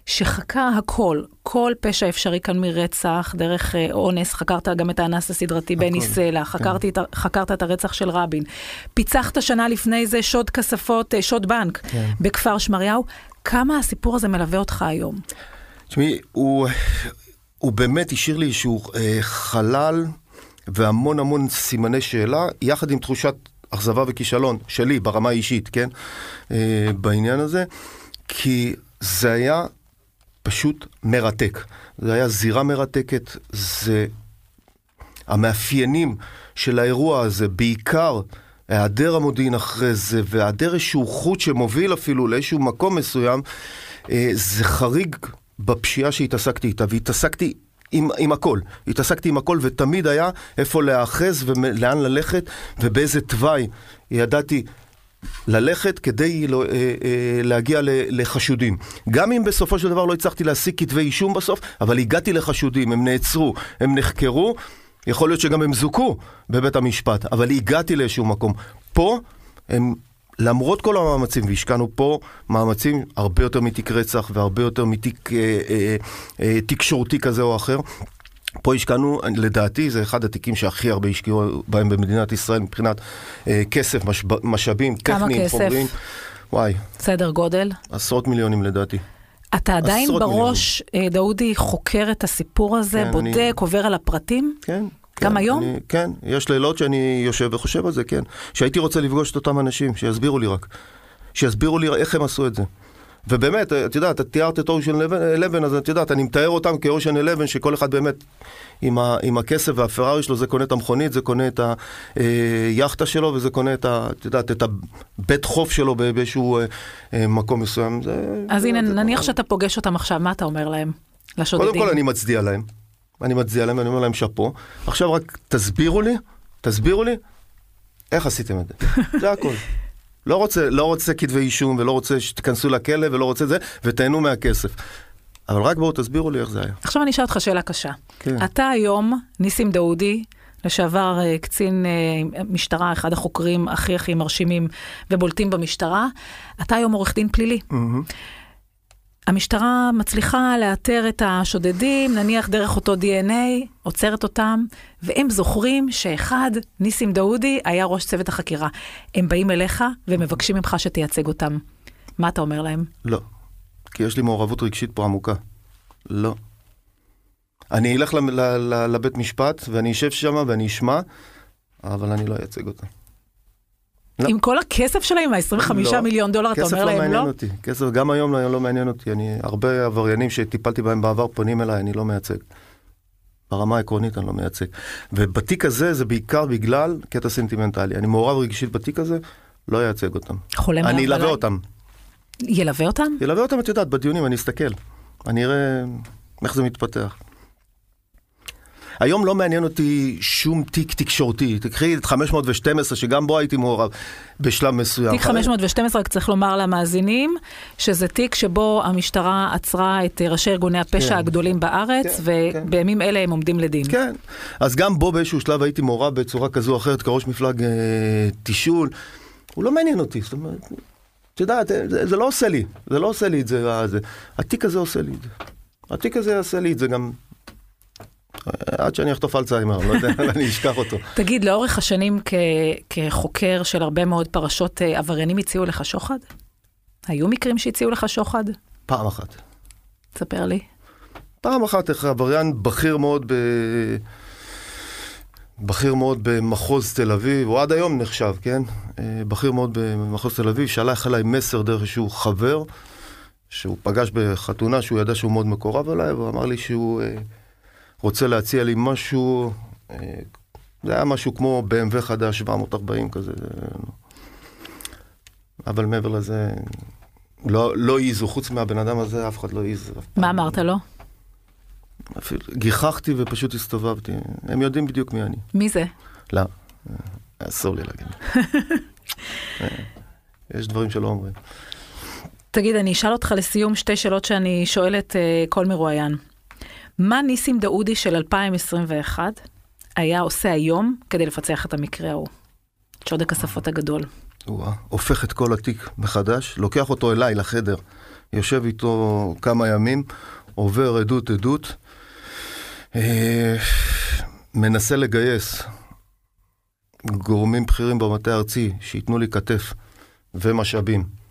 שחקר הכל, כל פשע אפשרי כאן מרצח, דרך אה, אונס, חקרת גם את האנס הסדרתי בני סלע, כן. חקרת את הרצח של רבין, פיצחת שנה לפני זה שוד כספות, אה, שוד בנק כן. בכפר שמריהו, כמה הסיפור הזה מלווה אותך היום? תשמעי, הוא, הוא באמת השאיר לי איזשהו אה, חלל והמון המון סימני שאלה, יחד עם תחושת אכזבה וכישלון שלי ברמה האישית, כן? אה, בעניין הזה, כי זה היה פשוט מרתק. זה היה זירה מרתקת, זה... המאפיינים של האירוע הזה, בעיקר היעדר המודיעין אחרי זה, והיעדר איזשהו חוט שמוביל אפילו לאיזשהו מקום מסוים, אה, זה חריג בפשיעה שהתעסקתי איתה, והתעסקתי עם, עם הכל. התעסקתי עם הכל ותמיד היה איפה להאחז ולאן ללכת ובאיזה תוואי ידעתי ללכת כדי לא, אה, אה, להגיע לחשודים. גם אם בסופו של דבר לא הצלחתי להשיג כתבי אישום בסוף, אבל הגעתי לחשודים, הם נעצרו, הם נחקרו. יכול להיות שגם הם זוכו בבית המשפט, אבל הגעתי לאיזשהו מקום. פה, הם, למרות כל המאמצים, והשקענו פה מאמצים הרבה יותר מתיק רצח והרבה יותר מתיק אה, אה, אה, תקשורתי כזה או אחר. פה השקענו, לדעתי זה אחד התיקים שהכי הרבה השקיעו בהם במדינת ישראל מבחינת אה, כסף, משב, משאבים, כמה טכניים, כסף? חומריים. וואי, סדר גודל. עשרות מיליונים לדעתי. אתה עדיין בראש, אה, דאודי, חוקר את הסיפור הזה, כן, בודק, אני- עובר על הפרטים? כן. גם כן, היום? אני, כן, יש לילות שאני יושב וחושב על זה, כן. שהייתי רוצה לפגוש את אותם אנשים, שיסבירו לי רק. שיסבירו לי איך הם עשו את זה. ובאמת, את יודעת, את תיארת את אושן 11, אז את יודעת, אני מתאר אותם כאושן 11, שכל אחד באמת עם, ה, עם הכסף והפרארי שלו, זה קונה את המכונית, זה קונה את היאכטה שלו, וזה קונה את, ה, את יודעת, את הבית חוף שלו באיזשהו אה, אה, מקום מסוים. זה, אז זה, הנה, זה נניח דבר. שאתה פוגש אותם עכשיו, מה אתה אומר להם? לשודדים. קודם כל אני מצדיע להם. אני מצדיע להם, אני אומר להם שאפו. עכשיו רק תסבירו לי, תסבירו לי, איך עשיתם את זה. זה הכל. לא רוצה, לא רוצה כתבי אישום, ולא רוצה שתיכנסו לכלא, ולא רוצה זה, ותהנו מהכסף. אבל רק בואו תסבירו לי איך זה היה. עכשיו אני אשאל אותך שאלה קשה. כן. אתה היום, ניסים דאודי, לשעבר אה, קצין אה, משטרה, אחד החוקרים הכי הכי מרשימים ובולטים במשטרה, אתה היום עורך דין פלילי. המשטרה מצליחה לאתר את השודדים, נניח דרך אותו DNA, עוצרת אותם, והם זוכרים שאחד, ניסים דאודי, היה ראש צוות החקירה. הם באים אליך ומבקשים ממך שתייצג אותם. מה אתה אומר להם? לא. כי יש לי מעורבות רגשית פה עמוקה. לא. אני אלך לבית משפט, ואני אשב שם ואני אשמע, אבל אני לא אייצג אותם. לא. עם כל הכסף שלהם, ה-25 לא. מיליון דולר, אתה כסף אומר לא להם מעניין לא? אותי, כסף גם היום לא, לא מעניין אותי, אני, הרבה עבריינים שטיפלתי בהם בעבר פונים אליי, אני לא מייצג. ברמה העקרונית אני לא מייצג. ובתיק הזה זה בעיקר בגלל קטע סנטימנטלי, אני מעורב רגשית בתיק הזה, לא אייצג אותם. חולם אני אלווה? אותם, ילווה אותם? ילווה אותם, את יודעת, בדיונים, אני אסתכל, אני אראה איך זה מתפתח. היום לא מעניין אותי שום תיק תקשורתי, תקחי את 512 שגם בו הייתי מעורב בשלב מסוים. תיק 512, רק צריך לומר למאזינים, שזה תיק שבו המשטרה עצרה את ראשי ארגוני הפשע כן. הגדולים בארץ, כן, ובימים אלה הם עומדים לדין. כן, אז גם בו באיזשהו שלב הייתי מעורב בצורה כזו או אחרת כראש מפלג אה, תישול. הוא לא מעניין אותי, זאת אומרת, את יודעת, אה, זה, זה לא עושה לי, זה לא עושה לי את זה, אה, זה. התיק הזה עושה לי את זה. התיק הזה יעשה לי את זה גם... עד שאני אחטוף אלצהיימר, לא יודע, אני אשכח אותו. תגיד, לאורך השנים כחוקר של הרבה מאוד פרשות, אה, עבריינים הציעו לך שוחד? היו מקרים שהציעו לך שוחד? פעם אחת. תספר לי. פעם אחת איך עבריין בכיר מאוד ב... בכיר מאוד במחוז תל אביב, הוא עד היום נחשב, כן? אה, בכיר מאוד במחוז תל אביב, שלח אליי מסר דרך איזשהו חבר, שהוא פגש בחתונה, שהוא ידע שהוא מאוד מקורב אליי, והוא אמר לי שהוא אה, רוצה להציע לי משהו, אה, זה היה משהו כמו BMW חדש 740 כזה, אה, אבל מעבר לזה, לא, לא העיזו, חוץ מהבן אדם הזה, אף אחד לא פעם. מה אמרת לו? אפילו גיחכתי ופשוט הסתובבתי. הם יודעים בדיוק מי אני. מי זה? לא, אה, אסור לי להגיד. אה, יש דברים שלא אומרים. תגיד, אני אשאל אותך לסיום שתי שאלות שאני שואלת uh, כל מרואיין. מה ניסים דאודי של 2021 היה עושה היום כדי לפצח את המקרה ההוא? שודק השפות הגדול. הוא הופך את כל התיק מחדש, לוקח אותו אליי לחדר, יושב איתו כמה ימים, עובר עדות עדות, אה, מנסה לגייס גורמים בכירים במטה הארצי שייתנו לי כתף ומשאבים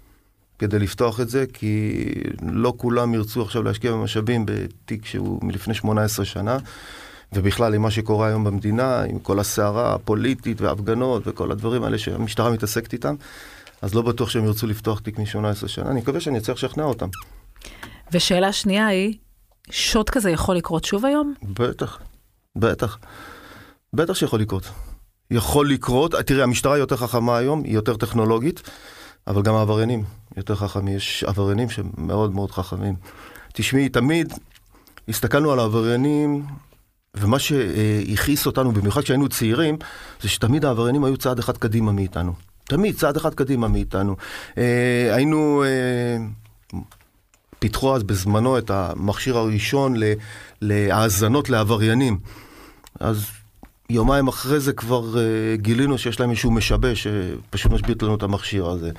כדי לפתוח את זה, כי לא כולם ירצו עכשיו להשקיע במשאבים בתיק שהוא מלפני 18 שנה. ובכלל עם מה שקורה היום במדינה, עם כל הסערה הפוליטית וההפגנות וכל הדברים האלה שהמשטרה מתעסקת איתם, אז לא בטוח שהם ירצו לפתוח תיק מ-18 שנה, אני מקווה שאני אצליח לשכנע אותם. ושאלה שנייה היא, שוד כזה יכול לקרות שוב היום? בטח, בטח, בטח שיכול לקרות. יכול לקרות, תראי, המשטרה היא יותר חכמה היום, היא יותר טכנולוגית, אבל גם העבריינים יותר חכמים, יש עבריינים שמאוד מאוד חכמים. תשמעי, תמיד הסתכלנו על העבריינים ומה שהכעיס אותנו, במיוחד כשהיינו צעירים, זה שתמיד העבריינים היו צעד אחד קדימה מאיתנו. תמיד צעד אחד קדימה מאיתנו. אה, היינו, אה, פיתחו אז בזמנו את המכשיר הראשון להאזנות לעבריינים. אז יומיים אחרי זה כבר uh, גילינו שיש להם איזשהו משבש שפשוט משבית לנו את המכשיר הזה.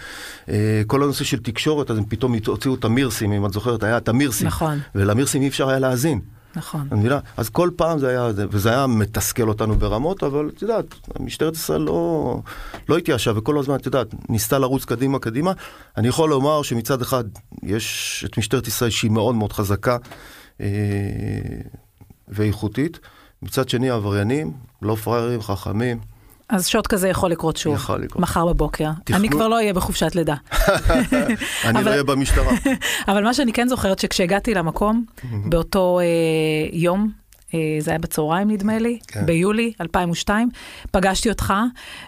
Uh, כל הנושא של תקשורת, אז הם פתאום הוציאו את המירסים, אם את זוכרת, היה את המירסים. נכון. ולמירסים אי אפשר היה להאזין. נכון. את מבינה? אז כל פעם זה היה, וזה היה מתסכל אותנו ברמות, אבל את יודעת, משטרת ישראל לא, לא התייאשה, וכל הזמן, את יודעת, ניסתה לרוץ קדימה קדימה. אני יכול לומר שמצד אחד, יש את משטרת ישראל שהיא מאוד מאוד חזקה אה, ואיכותית. מצד שני, העבריינים, לא פראיירים, חכמים. אז שוט כזה יכול לקרות שוב, יכול לקרות. מחר בבוקר. תכנון- אני כבר לא אהיה בחופשת לידה. אני אבל- לא אהיה במשטרה. אבל מה שאני כן זוכרת, שכשהגעתי למקום, באותו אה, יום, זה היה בצהריים נדמה לי, כן. ביולי 2002, פגשתי אותך,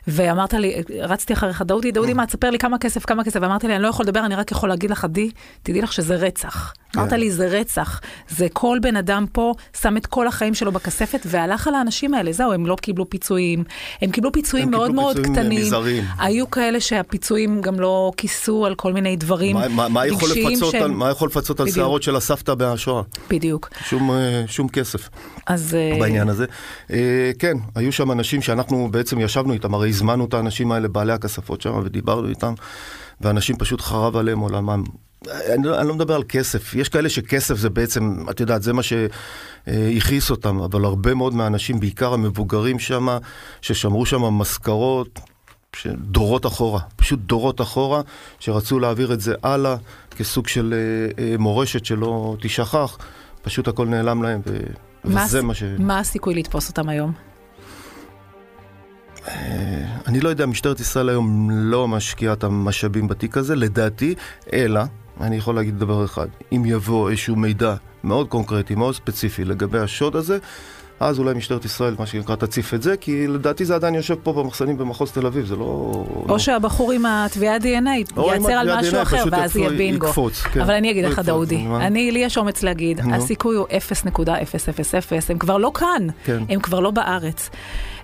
ואמרת לי, רצתי אחריך, דודי, דודי, מה, תספר לי כמה כסף, כמה כסף, ואמרתי לי, אני לא יכול לדבר, אני רק יכול להגיד לך, עדי, תדעי לך שזה רצח. אמרת לי, זה רצח. זה כל בן אדם פה שם את כל החיים שלו בכספת, והלך על האנשים האלה, זהו, הם לא קיבלו פיצויים, הם קיבלו פיצויים הם מאוד קיבלו מאוד פיצויים, אה, קטנים. מזעריים. היו כאלה שהפיצויים גם לא כיסו על כל מיני דברים מה- מה- מה יכול רגשיים לפצות על- שהם- מה יכול לפצות על. שערות של הסבתא מהשואה? בדיוק. שום, אה, שום כסף. אז... אה, בעניין הזה. אה, כן, היו שם אנשים שאנחנו בעצם ישבנו איתם, הרי הזמנו את האנשים האלה, בעלי הכספות שם, ודיברנו איתם, ואנשים פשוט חרב עליהם עולמם. אני לא, אני לא מדבר על כסף, יש כאלה שכסף זה בעצם, את יודעת, זה מה שהכעיס אותם, אבל הרבה מאוד מהאנשים, בעיקר המבוגרים שם, ששמרו שם משכורות, דורות אחורה, פשוט דורות אחורה, שרצו להעביר את זה הלאה כסוג של אה, אה, מורשת שלא תשכח, פשוט הכל נעלם להם, ו... מה וזה מה ש... מה הסיכוי לתפוס אותם היום? אני לא יודע, משטרת ישראל היום לא משקיעה את המשאבים בתיק הזה, לדעתי, אלא, אני יכול להגיד דבר אחד, אם יבוא איזשהו מידע מאוד קונקרטי, מאוד ספציפי לגבי השוד הזה, אז אולי משטרת ישראל, מה שנקרא, תציף את זה, כי לדעתי זה עדיין יושב פה במחסנים במחוז תל אביב, זה לא... או לא... שהבחור עם התביעת DNA ייצר על משהו DNA, אחר, ואז יהיה בינגו. יקפוץ, כן. אבל אני אגיד הוא לך, מה? אני, לי יש אומץ להגיד, נו. הסיכוי הוא 0.000, הם כבר לא כאן, כן. הם כבר לא בארץ.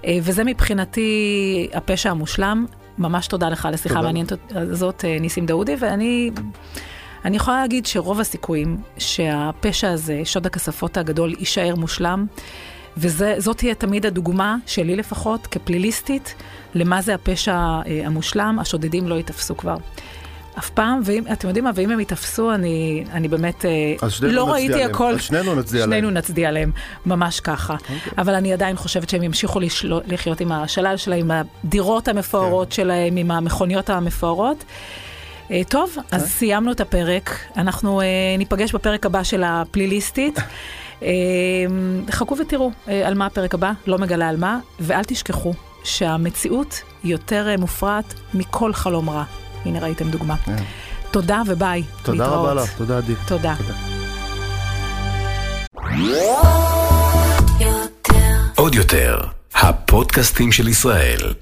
אה, וזה מבחינתי הפשע המושלם. ממש תודה לך על השיחה. המעניינת הזאת, אה, ניסים דאודי, ואני... אני יכולה להגיד שרוב הסיכויים שהפשע הזה, שוד הכספות הגדול, יישאר מושלם, וזאת תהיה תמיד הדוגמה, שלי לפחות, כפליליסטית, למה זה הפשע אה, המושלם, השודדים לא ייתפסו כבר. אף פעם, ואם, אתם יודעים מה, ואם הם ייתפסו, אני, אני באמת, אה, שנינו לא ראיתי להם. הכל. אז שנינו נצדיע שנינו להם. נצדיע להם, ממש ככה. אבל אני עדיין חושבת שהם ימשיכו לשלו, לחיות עם השלל שלהם, עם הדירות המפוארות כן. שלהם, עם המכוניות המפוארות. אה, טוב, אז סיימנו את הפרק, אנחנו אה, ניפגש בפרק הבא של הפליליסטית. אה, חכו ותראו אה, על מה הפרק הבא, לא מגלה על מה, ואל תשכחו שהמציאות יותר אה, מופרעת מכל חלום רע. הנה ראיתם דוגמה. כן. תודה וביי. תודה להתראות. רבה לך, תודה עדי. תודה. עוד יותר, הפודקאסטים של ישראל.